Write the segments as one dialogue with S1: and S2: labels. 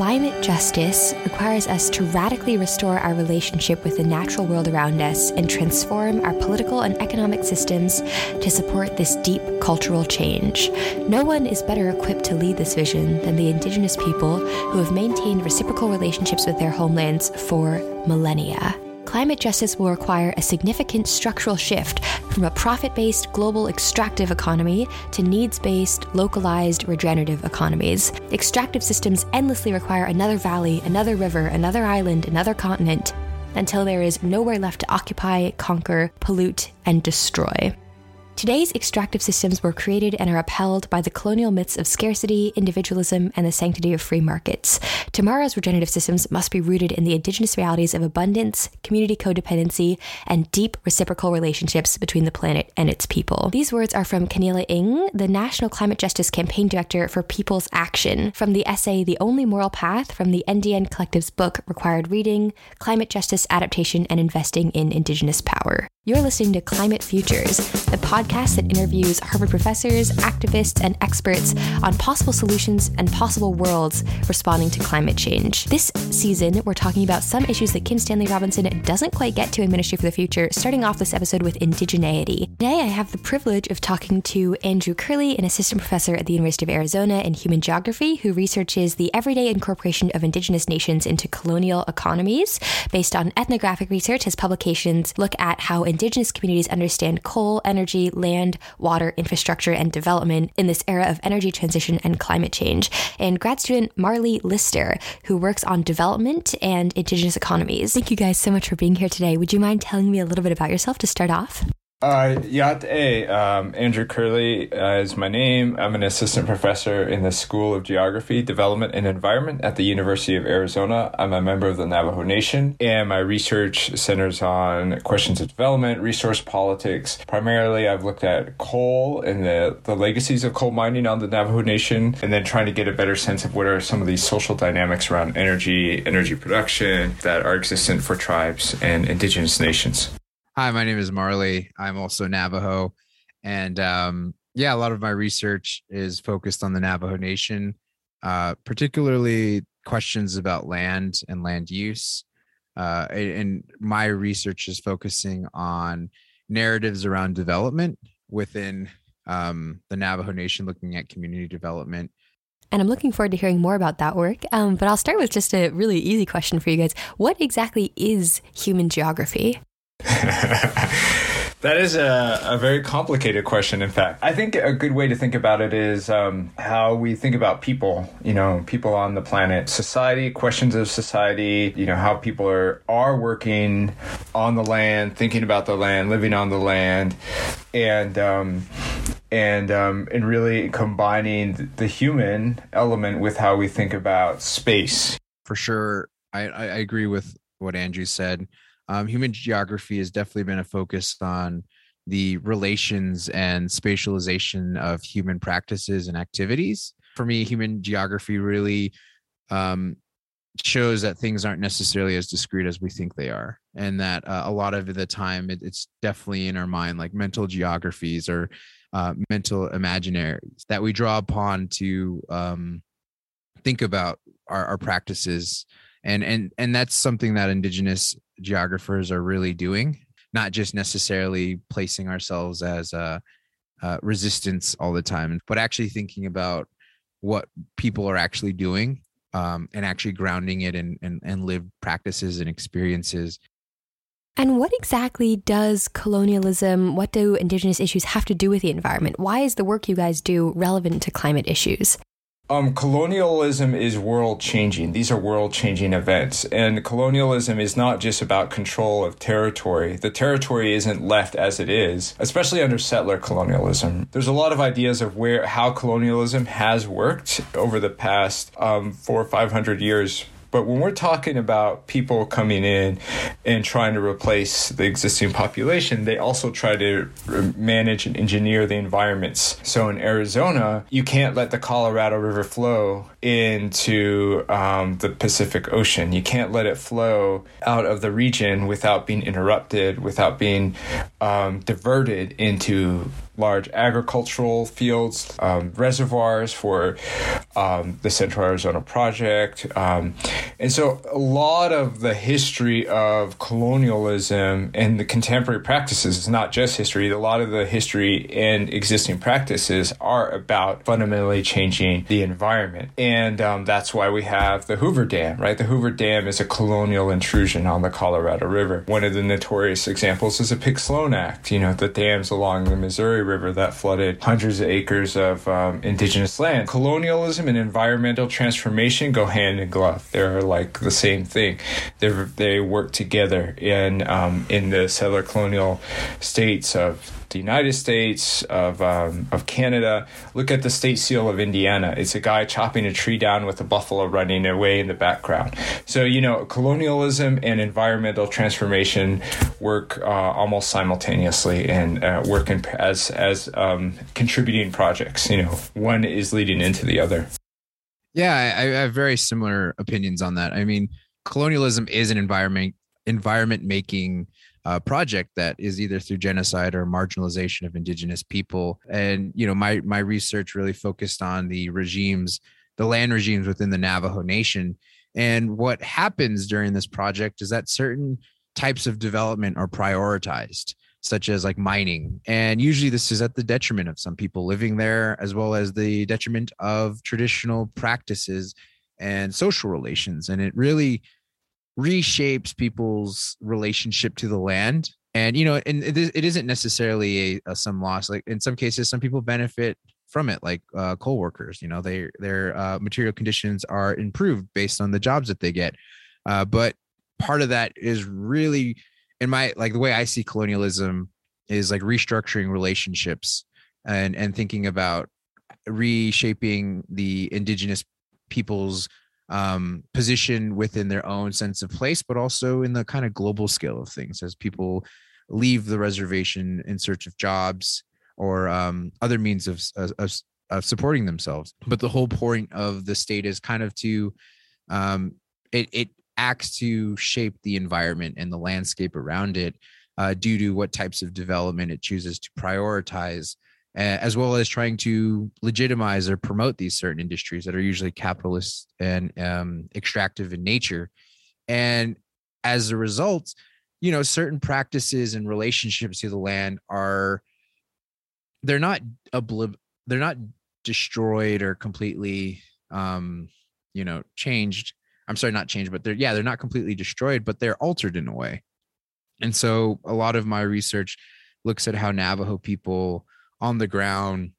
S1: Climate justice requires us to radically restore our relationship with the natural world around us and transform our political and economic systems to support this deep cultural change. No one is better equipped to lead this vision than the indigenous people who have maintained reciprocal relationships with their homelands for millennia climate justice will require a significant structural shift from a profit based global extractive economy to needs based, localized, regenerative economies. Extractive systems endlessly require another valley, another river, another island, another continent, until there is nowhere left to occupy, conquer, pollute, and destroy. Today's extractive systems were created and are upheld by the colonial myths of scarcity, individualism, and the sanctity of free markets. Tomorrow's regenerative systems must be rooted in the indigenous realities of abundance, community codependency, and deep reciprocal relationships between the planet and its people. These words are from Kaniela Ing, the National Climate Justice Campaign Director for People's Action, from the essay The Only Moral Path from the NDN Collective's book Required Reading Climate Justice, Adaptation, and Investing in Indigenous Power. You're listening to Climate Futures, the podcast that interviews Harvard professors, activists, and experts on possible solutions and possible worlds responding to climate change. This season, we're talking about some issues that Kim Stanley Robinson doesn't quite get to in Ministry for the Future, starting off this episode with indigeneity. Today, I have the privilege of talking to Andrew Curley, an assistant professor at the University of Arizona in human geography, who researches the everyday incorporation of indigenous nations into colonial economies. Based on ethnographic research, his publications look at how indigenous communities understand coal, energy, land, water, infrastructure, and development in this era of energy transition and climate change. And grad student Majerle Lister, who works on development and indigenous economies. Thank you guys so much for being here today. Would you mind telling me a little bit about yourself to start off?
S2: Uh, Yá'át'ééh. Um, Andrew Curley uh, is my name. I'm an assistant professor in the School of Geography, Development, and Environment at the University of Arizona. I'm a member of the Navajo Nation, and my research centers on questions of development, resource politics. Primarily, I've looked at coal and the, the legacies of coal mining on the Navajo Nation, and then trying to get a better sense of what are some of these social dynamics around energy, energy production that are existent for tribes and indigenous nations.
S3: Hi, my name is Majerle. I'm also Navajo. And um, yeah, a lot of my research is focused on the Navajo Nation, uh, particularly questions about land and land use. Uh, and my research is focusing on narratives around development within um, the Navajo Nation, looking at community development.
S1: And I'm looking forward to hearing more about that work. Um, but I'll start with just a really easy question for you guys. What exactly is human geography?
S2: that is a, a very complicated question, in fact. I think a good way to think about it is um, how we think about people, you know, people on the planet, society, questions of society, you know, how people are, are working on the land, thinking about the land, living on the land, and, um, and, um, and really combining the human element with how we think about space.
S3: For sure. I, I agree with what Andrew said um, human geography has definitely been a focus on the relations and spatialization of human practices and activities. For me, human geography really um, shows that things aren't necessarily as discrete as we think they are, and that uh, a lot of the time it, it's definitely in our mind, like mental geographies or uh, mental imaginaries that we draw upon to um, think about our, our practices and and and that's something that indigenous geographers are really doing not just necessarily placing ourselves as a, a resistance all the time but actually thinking about what people are actually doing um, and actually grounding it in, in, in lived practices and experiences
S1: and what exactly does colonialism, what do Indigenous issues have to do with the environment? Why is the work you guys do relevant to climate issues?
S2: Um, colonialism is world changing. These are world changing events. And colonialism is not just about control of territory. The territory isn't left as it is, especially under settler colonialism. There's a lot of ideas of where how colonialism has worked over the past um, four or five hundred years but when we're talking about people coming in and trying to replace the existing population, they also try to manage and engineer the environments. So in Arizona, you can't let the Colorado River flow into um, the Pacific Ocean. You can't let it flow out of the region without being interrupted, without being um, diverted into large agricultural fields, um, reservoirs for um, the Central Arizona Project. Um, and so, a lot of the history of colonialism and the contemporary practices is not just history, a lot of the history and existing practices are about fundamentally changing the environment. And um, that's why we have the Hoover Dam, right? The Hoover Dam is a colonial intrusion on the Colorado River. One of the notorious examples is the Pick Sloan Act, you know, the dams along the Missouri River that flooded hundreds of acres of um, indigenous land. Colonialism and environmental transformation go hand in glove. They're like the same thing. They they work together in um, in the settler colonial states of the United States, of um, of Canada. Look at the state seal of Indiana. It's a guy chopping a tree down with a buffalo running away in the background. So you know, colonialism and environmental transformation work uh, almost simultaneously and uh, work in, as as um, contributing projects. You know, one is leading into the other.
S3: Yeah, I, I have very similar opinions on that. I mean, colonialism is an environment environment making uh, project that is either through genocide or marginalization of indigenous people. And you know, my my research really focused on the regimes, the land regimes within the Navajo Nation. And what happens during this project is that certain types of development are prioritized such as like mining. And usually this is at the detriment of some people living there, as well as the detriment of traditional practices and social relations. And it really reshapes people's relationship to the land. And you know and it, it isn't necessarily a, a, some loss. Like in some cases some people benefit from it like uh, coal workers you know they their uh, material conditions are improved based on the jobs that they get. Uh, but part of that is really in my like the way i see colonialism is like restructuring relationships and and thinking about reshaping the indigenous people's um, position within their own sense of place, but also in the kind of global scale of things as people leave the reservation in search of jobs or um, other means of, of, of, supporting themselves. But the whole point of the state is kind of to um, it, it acts to shape the environment and the landscape around it uh, due to what types of development it chooses to prioritize as well as trying to legitimize or promote these certain industries that are usually capitalist and um, extractive in nature. And as a result, you know, certain practices and relationships to the land are they're not oblib they're not destroyed or completely um, you know, changed. I'm sorry, not changed, but they're yeah, they're not completely destroyed, but they're altered in a way. And so a lot of my research looks at how Navajo people on the ground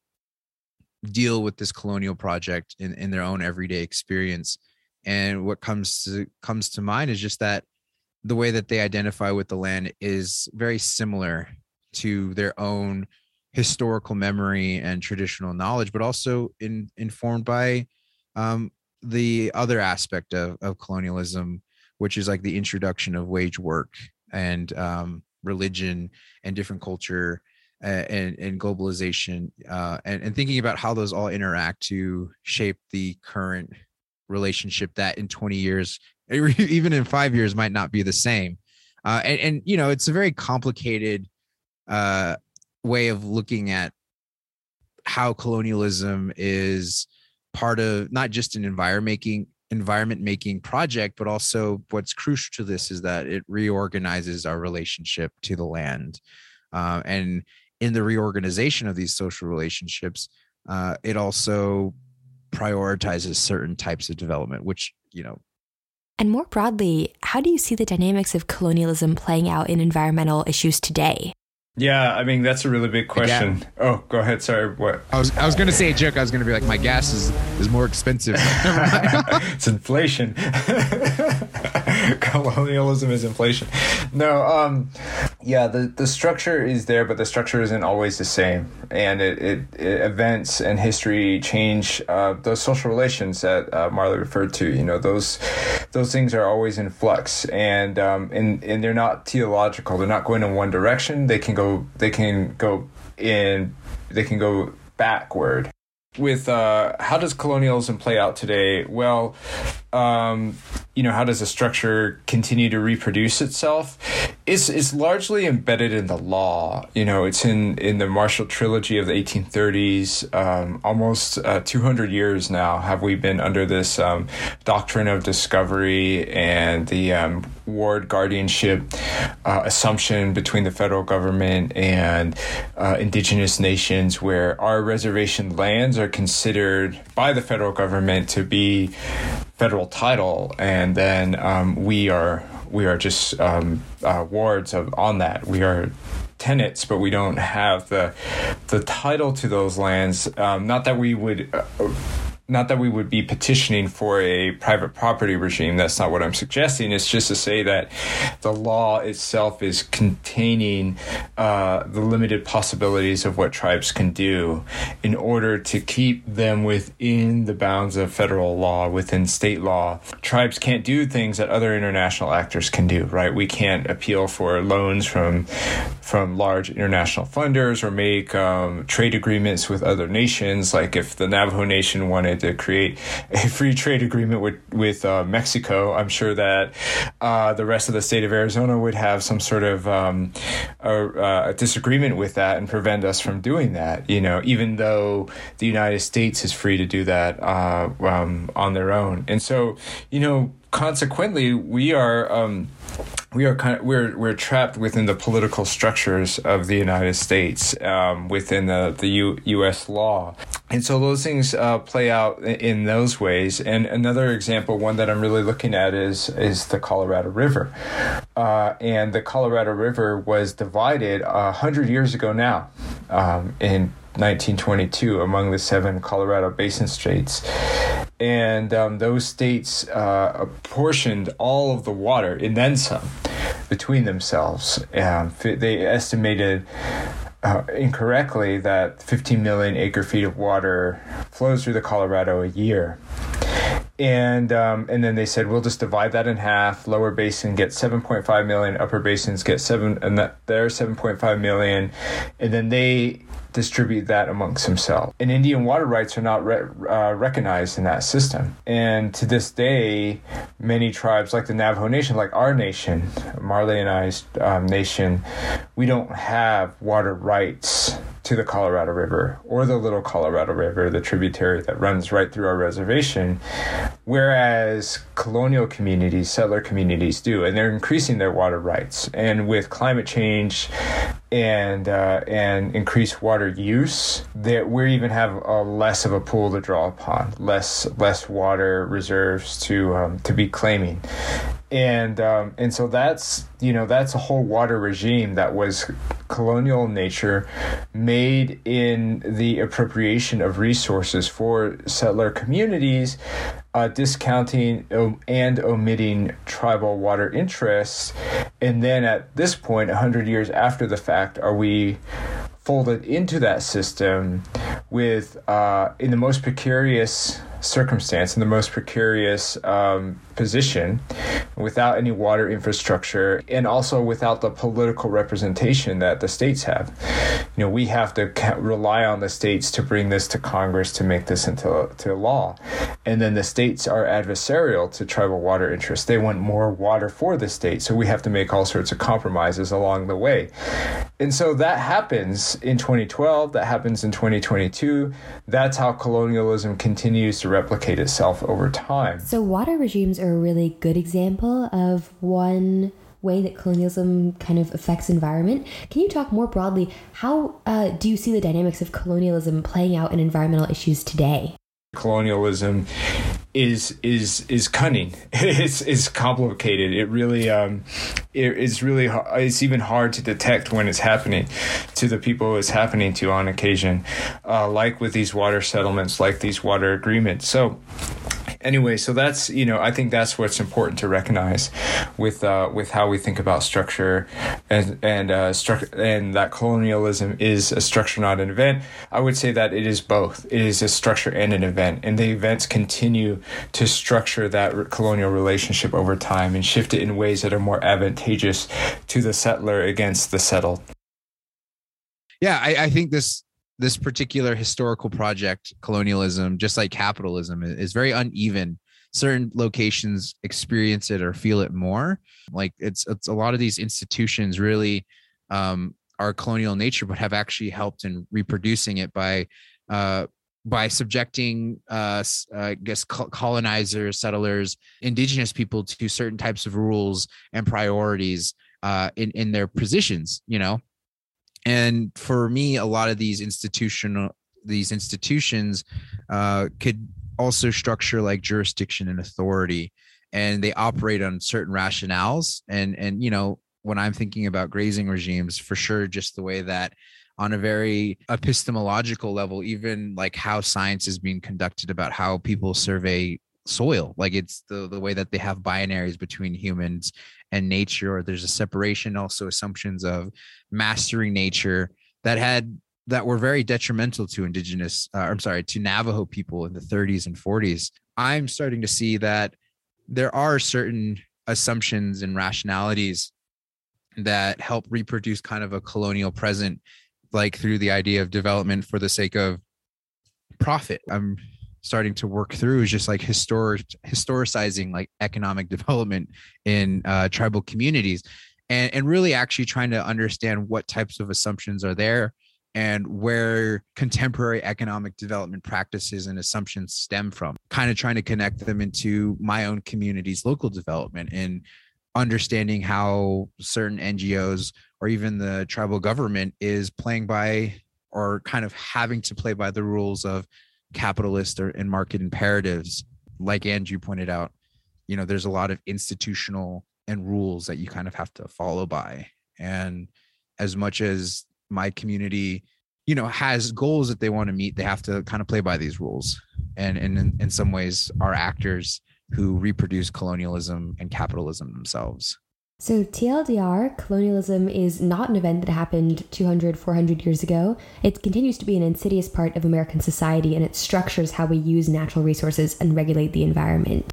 S3: deal with this colonial project in, in their own everyday experience. And what comes to comes to mind is just that the way that they identify with the land is very similar to their own historical memory and traditional knowledge but also in, informed by um, the other aspect of, of colonialism which is like the introduction of wage work and um, religion and different culture and, and globalization uh, and, and thinking about how those all interact to shape the current relationship that in 20 years even in five years might not be the same. Uh, and, and you know it's a very complicated uh, way of looking at how colonialism is part of not just an environment making environment making project but also what's crucial to this is that it reorganizes our relationship to the land. Uh, and in the reorganization of these social relationships, uh, it also prioritizes certain types of development, which, you know.
S1: And more broadly, how do you see the dynamics of colonialism playing out in environmental issues today?
S2: Yeah, I mean that's a really big question. Yeah. Oh, go ahead. Sorry, what?
S3: I was I was going to say a joke. I was going to be like, my gas is is more expensive.
S2: it's inflation. Colonialism is inflation. No, um, yeah, the the structure is there, but the structure isn't always the same, and it, it, it events and history change uh, those social relations that uh, Majerle referred to. You know, those those things are always in flux, and um, and and they're not teleological They're not going in one direction. They can go they can go in they can go backward with uh, how does colonialism play out today? Well, um, you know, how does a structure continue to reproduce itself? It's, it's largely embedded in the law. You know, it's in, in the Marshall Trilogy of the 1830s. Um, almost uh, 200 years now have we been under this um, doctrine of discovery and the um, ward guardianship uh, assumption between the federal government and uh, indigenous nations, where our reservation lands are considered by the federal government to be federal title, and then um, we are we are just um, uh, wards of on that. We are tenants, but we don't have the the title to those lands. Um, not that we would. Uh, not that we would be petitioning for a private property regime. That's not what I'm suggesting. It's just to say that the law itself is containing uh, the limited possibilities of what tribes can do in order to keep them within the bounds of federal law, within state law. Tribes can't do things that other international actors can do, right? We can't appeal for loans from from large international funders or make um, trade agreements with other nations. Like if the Navajo Nation wanted to create a free trade agreement with with uh, Mexico, I'm sure that uh, the rest of the state of Arizona would have some sort of um, a, a, disagreement with that and prevent us from doing that. You know, even though the United States is free to do that uh, um, on their own, and so you know, consequently, we are. Um, we are kind of we're we're trapped within the political structures of the United States um, within the the U, U.S. law, and so those things uh, play out in those ways. And another example, one that I'm really looking at, is is the Colorado River, uh, and the Colorado River was divided a hundred years ago now, um, in 1922 among the seven Colorado Basin states. And um, those states uh, apportioned all of the water and then some between themselves. Um, they estimated uh, incorrectly that 15 million acre feet of water flows through the Colorado a year. And um, and then they said we'll just divide that in half. Lower basin gets 7.5 million. Upper basins get seven, and that they're 7.5 million. And then they distribute that amongst himself. And Indian water rights are not re- uh, recognized in that system. And to this day, many tribes, like the Navajo Nation, like our nation, Majerle and I's um, nation, we don't have water rights to the Colorado River or the Little Colorado River, the tributary that runs right through our reservation, whereas colonial communities, settler communities do, and they're increasing their water rights. And with climate change and uh, and increased water use, that we even have a less of a pool to draw upon, less less water reserves to um, to be claiming, and um, and so that's you know that's a whole water regime that was colonial in nature made in the appropriation of resources for settler communities uh, discounting and omitting tribal water interests. And then at this point 100 years after the fact are we folded into that system with uh, in the most precarious circumstance in the most precarious um, position without any water infrastructure and also without the political representation that the states have. You know, we have to rely on the states to bring this to Congress to make this into to law. And then the states are adversarial to tribal water interests. They want more water for the state, so we have to make all sorts of compromises along the way. And so that happens in 2012, that happens in 2022. That's how colonialism continues to replicate itself over time.
S1: So, water regimes are a really good example of one way that colonialism kind of affects environment. Can you talk more broadly? How uh, do you see the dynamics of colonialism playing out in environmental issues today?
S2: Colonialism is is is cunning. it's it's complicated. It really um, it's really it's even hard to detect when it's happening to the people it's happening to on occasion, uh, like with these water settlements, like these water agreements. So anyway, so that's you know I think that's what's important to recognize with uh, with how we think about structure and and uh, stru- and that colonialism is a structure, not an event. I would say that it is both. It is a structure and an event, and the events continue to structure that colonial relationship over time and shift it in ways that are more advantageous to the settler against the settled.
S3: Yeah, I, I think this this particular historical project, colonialism, just like capitalism, is very uneven. Certain locations experience it or feel it more. Like it's it's a lot of these institutions really um, are colonial nature, but have actually helped in reproducing it by uh, by subjecting uh, uh, I guess colonizers, settlers, indigenous people to certain types of rules and priorities uh, in in their positions. You know, and for me, a lot of these institutional these institutions uh, could also structure like jurisdiction and authority, and they operate on certain rationales. And and you know, when I'm thinking about grazing regimes, for sure, just the way that on a very epistemological level, even like how science is being conducted about how people survey soil like it's the the way that they have binaries between humans and nature or there's a separation also assumptions of mastering nature that had that were very detrimental to indigenous uh, i'm sorry to navajo people in the 30s and 40s i'm starting to see that there are certain assumptions and rationalities that help reproduce kind of a colonial present like through the idea of development for the sake of profit. I'm starting to work through is just like historic historicizing like economic development in uh, tribal communities and, and really actually trying to understand what types of assumptions are there and where contemporary economic development practices and assumptions stem from kind of trying to connect them into my own community's local development and understanding how certain ngos or even the tribal government is playing by or kind of having to play by the rules of capitalist or and market imperatives like andrew pointed out you know there's a lot of institutional and rules that you kind of have to follow by. And as much as my community you know has goals that they want to meet they have to kind of play by these rules. And, and in, in some ways are actors who reproduce colonialism and capitalism themselves
S1: so, TLDR, colonialism is not an event that happened 200, 400 years ago. It continues to be an insidious part of American society and it structures how we use natural resources and regulate the environment.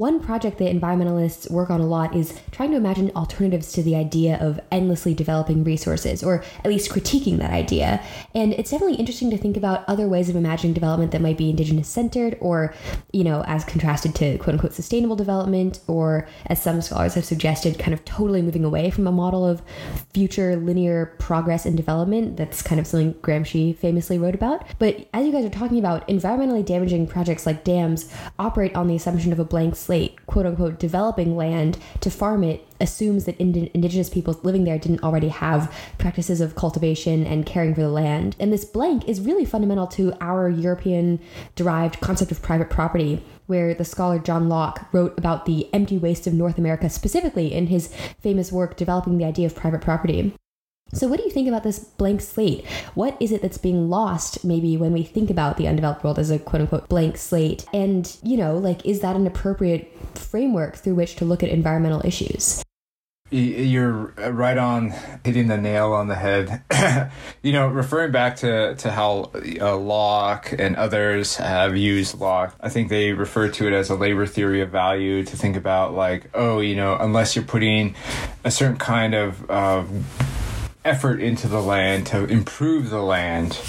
S1: One project that environmentalists work on a lot is trying to imagine alternatives to the idea of endlessly developing resources, or at least critiquing that idea. And it's definitely interesting to think about other ways of imagining development that might be indigenous centered, or, you know, as contrasted to quote unquote sustainable development, or as some scholars have suggested, kind of totally moving away from a model of future linear progress and development. That's kind of something Gramsci famously wrote about. But as you guys are talking about, environmentally damaging projects like dams operate on the assumption of a blank slate quote unquote, developing land to farm it assumes that ind- indigenous people living there didn't already have practices of cultivation and caring for the land. And this blank is really fundamental to our European derived concept of private property, where the scholar John Locke wrote about the empty waste of North America specifically in his famous work developing the idea of private property. So, what do you think about this blank slate? What is it that's being lost, maybe, when we think about the undeveloped world as a quote unquote blank slate? And, you know, like, is that an appropriate framework through which to look at environmental issues?
S2: You're right on hitting the nail on the head. you know, referring back to, to how uh, Locke and others have used Locke, I think they refer to it as a labor theory of value to think about, like, oh, you know, unless you're putting a certain kind of uh, effort into the land to improve the land,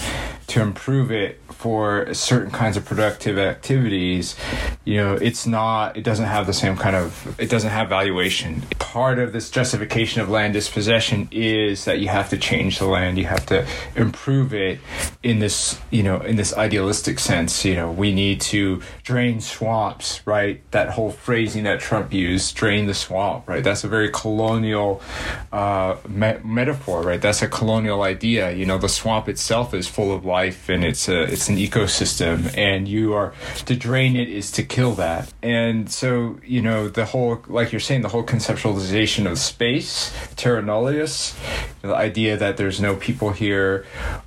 S2: to improve it for certain kinds of productive activities, you know, it's not, it doesn't have the same kind of, it doesn't have valuation. Part of this justification of land dispossession is that you have to change the land, you have to improve it in this, you know, in this idealistic sense. You know, we need to drain swamps, right? That whole phrasing that Trump used, drain the swamp, right? That's a very colonial uh, me- metaphor, right? That's a colonial idea. You know, the swamp itself is full of life and it's a, it's an ecosystem and you are to drain it is to kill that. And so you know the whole like you're saying the whole conceptualization of space terra nullius the idea that there's no people here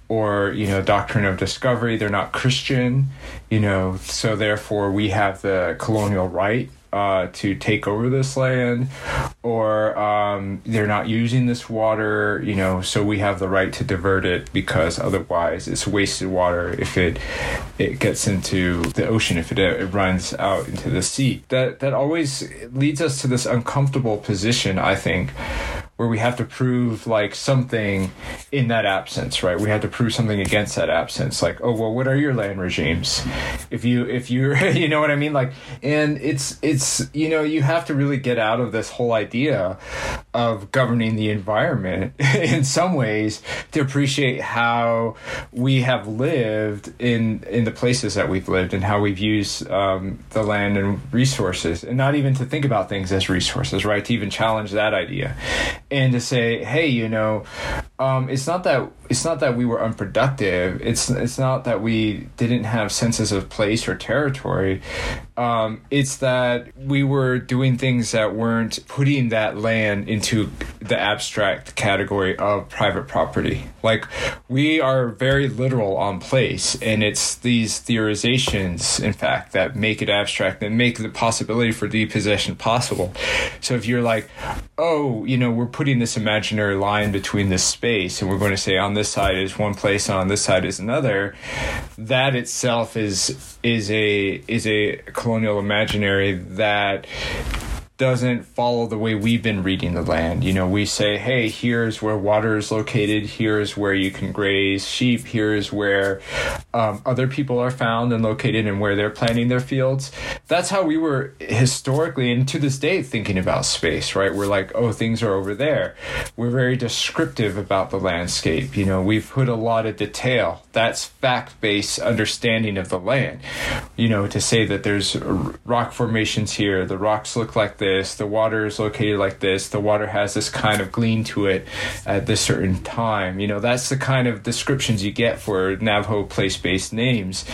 S2: or you know doctrine of discovery they're not christian you know so therefore we have the colonial right uh, to take over this land, or um, they're not using this water, you know, so we have the right to divert it because otherwise it's wasted water if it it gets into the ocean, if it, it runs out into the sea. That that always leads us to this uncomfortable position, I think, where we have to prove like something in that absence, right? We have to prove something against that absence. Like, oh well, what are your land regimes? If you if you you know what I mean? Like, and it's it's you know you have to really get out of this whole idea of governing the environment in some ways to appreciate how we have lived in in the places that we've lived and how we've used um, the land and resources, and not even to think about things as resources, right? To even challenge that idea, and to say, hey, you know, um, it's not that it's not that we were unproductive. It's it's not that we didn't have senses of place or territory. Um, it's that we were doing things that weren't putting that land into the abstract category of private property. Like we are very literal on place, and it's these theorizations, in fact, that make it abstract and make the possibility for depossession possible. So if you're like, oh, you know, we're putting this imaginary line between this space, and we're going to say on this side is one place, and on this side is another, that itself is is a is a colonial imaginary that doesn't follow the way we've been reading the land. You know, we say, hey, here's where water is located, here's where you can graze sheep, here's where um, other people are found and located and where they're planting their fields. That's how we were historically and to this day thinking about space, right? We're like, oh, things are over there. We're very descriptive about the landscape. You know, we've put a lot of detail. That's fact based understanding of the land. You know, to say that there's rock formations here, the rocks look like this, the water is located like this, the water has this kind of gleam to it at this certain time. You know, that's the kind of descriptions you get for Navajo place based names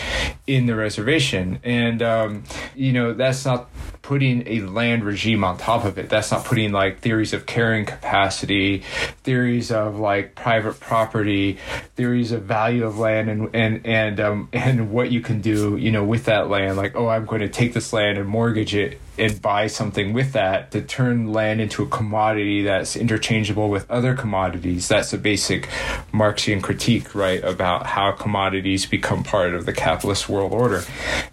S2: in the reservation. And, um, you know, that's not putting a land regime on top of it. That's not putting like theories of carrying capacity, theories of like private property, theories of value of land and and and um and what you can do, you know, with that land. Like, oh, I'm going to take this land and mortgage it and buy something with that to turn land into a commodity that's interchangeable with other commodities. That's a basic Marxian critique, right, about how commodities become part of the capitalist world order.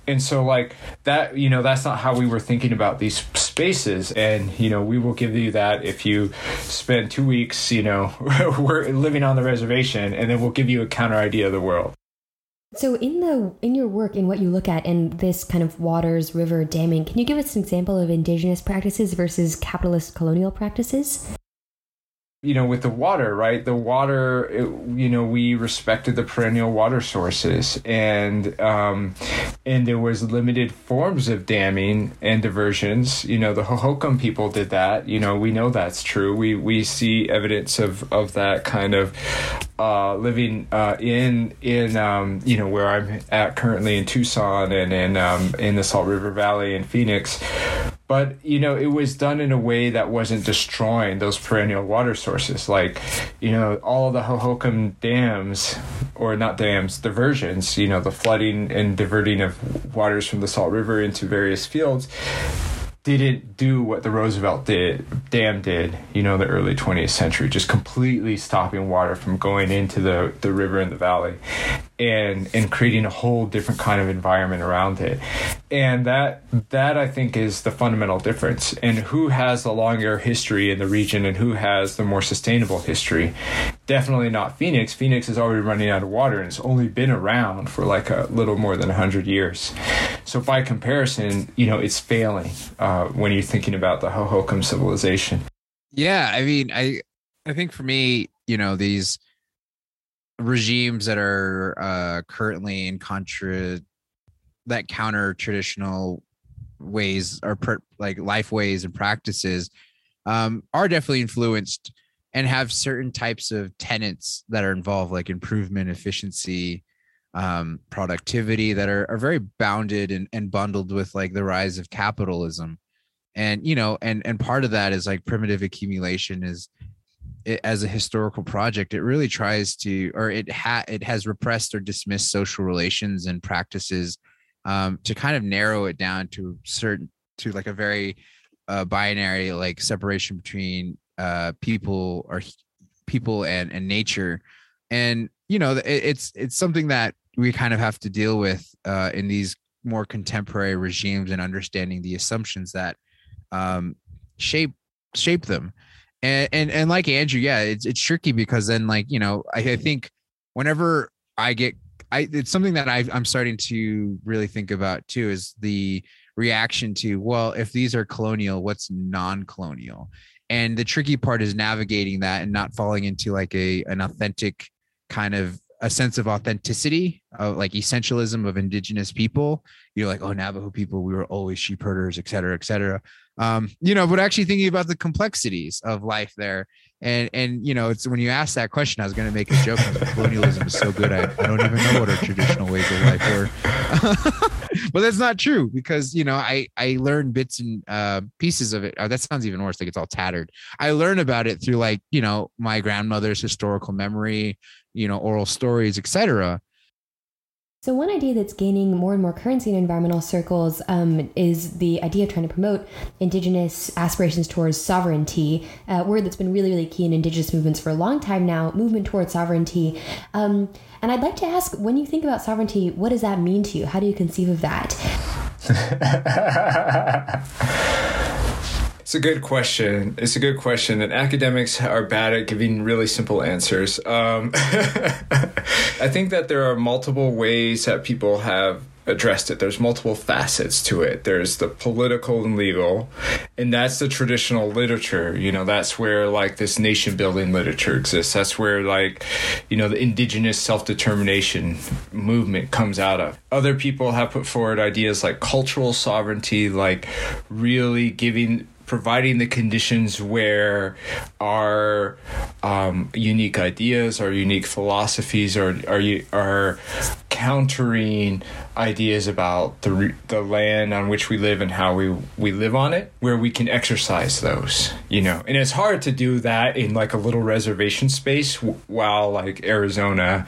S2: And so, like, that, you know, that's not how we were thinking about these spaces. And, you know, we will give you that if you spend two weeks, you know, we're living on the reservation, and then we'll give you a counter idea of the world.
S1: So in the in your work in what you look at in this kind of waters, river damming, can you give us an example of indigenous practices versus capitalist colonial practices?
S2: You know with the water right? The water it, you know we respected the perennial water sources and um and there was limited forms of damming and diversions. You know the hohokam people did that. You know we know that's true. We we see evidence of of that kind of uh living uh in in um you know where i'm at currently in tucson and in um in the salt river valley in phoenix but you know it was done in a way that wasn't destroying those perennial water sources. Like you know all the hohokam dams or not dams diversions you know the flooding and diverting of waters from the salt river into various fields didn't do what the Roosevelt did, dam did, you know, the early 20th century, just completely stopping water from going into the, the river and the valley and and creating a whole different kind of environment around it. And that that I think is the fundamental difference. And who has the longer history in the region and who has the more sustainable history? Definitely not Phoenix. Phoenix is already running out of water and it's only been around for like a little more than 100 years. So by comparison, you know, it's failing uh, when you're thinking about the Hohokam civilization.
S3: Yeah, I mean, I I think for me, you know, these regimes that are uh, currently in contra that counter traditional ways or per, like life ways and practices um, are definitely influenced and have certain types of tenets that are involved like improvement efficiency um, productivity that are, are very bounded and, and bundled with like the rise of capitalism. And you know and and part of that is like primitive accumulation is it, as a historical project, it really tries to, or it ha it has repressed or dismissed social relations and practices um, to kind of narrow it down to certain to like a very uh, binary like separation between uh, people or people and and nature, and you know it, it's it's something that we kind of have to deal with uh, in these more contemporary regimes and understanding the assumptions that um, shape shape them and and, and like andrew yeah it's, it's tricky because then like you know I, I think whenever i get i it's something that I, i'm starting to really think about too is the reaction to well if these are colonial what's non-colonial? And the tricky part is navigating that and not falling into like a an authentic kind of a sense of authenticity of like essentialism of indigenous people. You're like oh navajo people we were always sheep herders et cetera et cetera um, you know but actually thinking about the complexities of life there. And and you know it's when you ask that question i was going to make a joke. Colonialism is so good I, I don't even know what our traditional ways of life were. But that's not true because you know i i learned bits and uh, pieces of it. Oh, that sounds even worse like it's all tattered. I learned about it through like you know my grandmother's historical memory you know oral stories etc
S1: so, one idea that's gaining more and more currency in environmental circles um, is the idea of trying to promote Indigenous aspirations towards sovereignty, a word that's been really, really key in Indigenous movements for a long time now, movement towards sovereignty. Um, and I'd like to ask when you think about sovereignty, what does that mean to you? How do you conceive of that?
S2: It's a good question. It's a good question, and academics are bad at giving really simple answers. Um, I think that there are multiple ways that people have addressed it. There's multiple facets to it. There's the political and legal, and that's the traditional literature. You know, that's where like this nation building literature exists. That's where like, you know, the indigenous self determination movement comes out of. Other people have put forward ideas like cultural sovereignty, like really giving providing the conditions where our um, unique ideas, our unique philosophies, are are are countering ideas about the the land on which we live and how we we live on it, where we can exercise those, you know. And it's hard to do that in like a little reservation space while like Arizona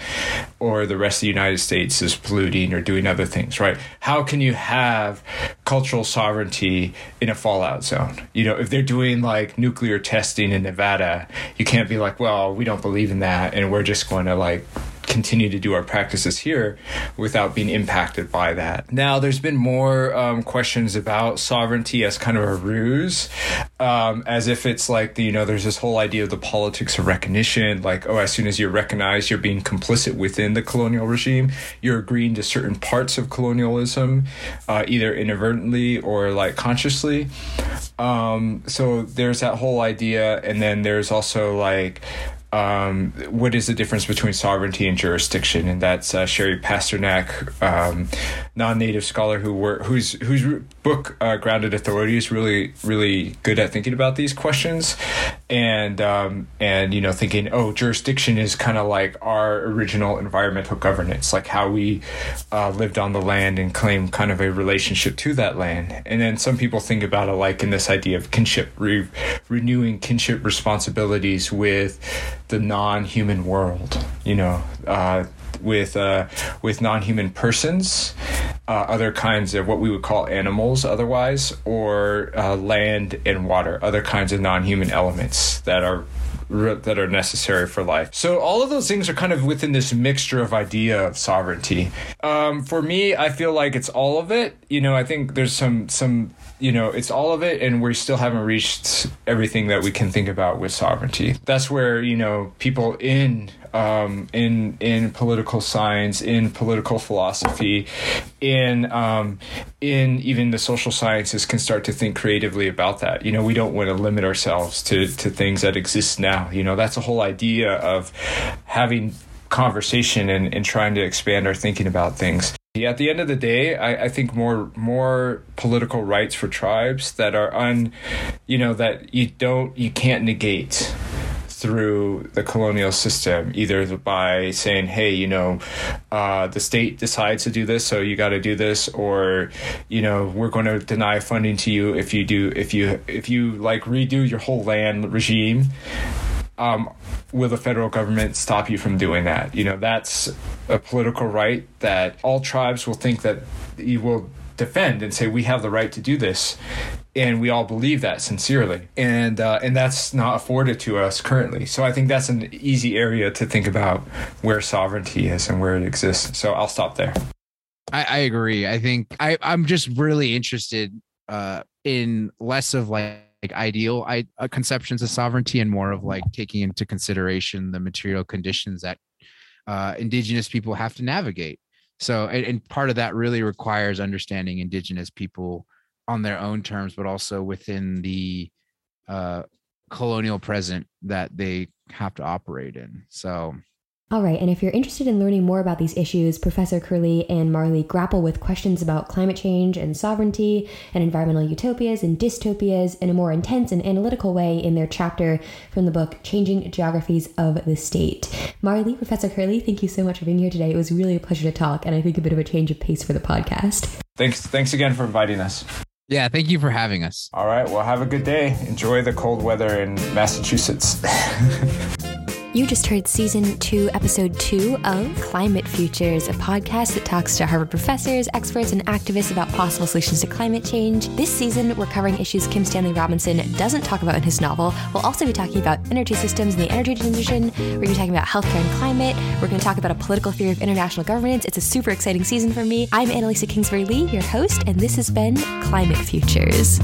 S2: or the rest of the United States is polluting or doing other things, right? How can you have cultural sovereignty in a fallout zone? You know, if they're doing like nuclear testing in Nevada, you can't be like, well, we don't believe in that and we're just going to like continue to do our practices here without being impacted by that. Now, there's been more um, questions about sovereignty as kind of a ruse, um, as if it's like, the, you know, there's this whole idea of the politics of recognition, like, oh, as soon as you're recognized, you're being complicit within the colonial regime. You're agreeing to certain parts of colonialism, uh, either inadvertently or like consciously. Um, so there's that whole idea. And then there's also like, um, what is the difference between sovereignty and jurisdiction? And that's uh, Shiri Pasternak, um, non-native scholar who work, who's whose book uh, Grounded Authority is really really good at thinking about these questions, and um, and you know thinking oh jurisdiction is kind of like our original environmental governance, like how we uh, lived on the land and claim kind of a relationship to that land. And then some people think about it like in this idea of kinship, re- renewing kinship responsibilities with the non-human world you know uh, with uh, with non-human persons uh, other kinds of what we would call animals otherwise or uh, land and water other kinds of non-human elements that are that are necessary for life. So all of those things are kind of within this mixture of idea of sovereignty. Um, for me, I feel like it's all of it. You know, I think there's some some you know, it's all of it, and we still haven't reached everything that we can think about with sovereignty. That's where you know people in um, in in political science, in political philosophy, in um, in even the social sciences can start to think creatively about that. You know, we don't want to limit ourselves to to things that exist now. You know, that's a whole idea of having conversation and, and trying to expand our thinking about things. Yeah, At the end of the day, I, I think more more political rights for tribes that are un, you know, that you don't you can't negate through the colonial system, either by saying, "Hey, you know, uh, the state decides to do this, so you got to do this," or, you know, we're going to deny funding to you if you do if you if you like redo your whole land regime um, will the federal government stop you from doing that? You know, that's a political right that all tribes will think that you will defend and say we have the right to do this and we all believe that sincerely. And uh, and that's not afforded to us currently. So i think that's an easy area to think about where sovereignty is and where it exists. So i'll stop there.
S3: I, I agree. I think I, i'm just really interested uh, in less of like like ideal I, uh, conceptions of sovereignty and more of like taking into consideration the material conditions that uh, indigenous people have to navigate. So, and, and part of that really requires understanding indigenous people on their own terms, but also within the uh, colonial present that they have to operate in. So,
S1: all right, and if you're interested in learning more about these issues, Professor Curley and Majerle grapple with questions about climate change and sovereignty and environmental utopias and dystopias in a more intense and analytical way in their chapter from the book Changing Geographies of the State. Majerle, Professor Curley, thank you so much for being here today. It was really a pleasure to talk, and I think a bit of a change of pace for the podcast.
S2: Thanks, thanks again for inviting us.
S3: Yeah, thank you for having us.
S2: All right, well, have a good day. Enjoy the cold weather in Massachusetts.
S1: You just heard season two, episode two of Climate Futures, a podcast that talks to Harvard professors, experts, and activists about possible solutions to climate change. This season, we're covering issues Kim Stanley Robinson doesn't talk about in his novel. We'll also be talking about energy systems and the energy transition. We're going to be talking about healthcare and climate. We're going to talk about a political theory of international governance. It's a super exciting season for me. I'm Annalisa Kingsbury Lee, your host, and this has been Climate Futures.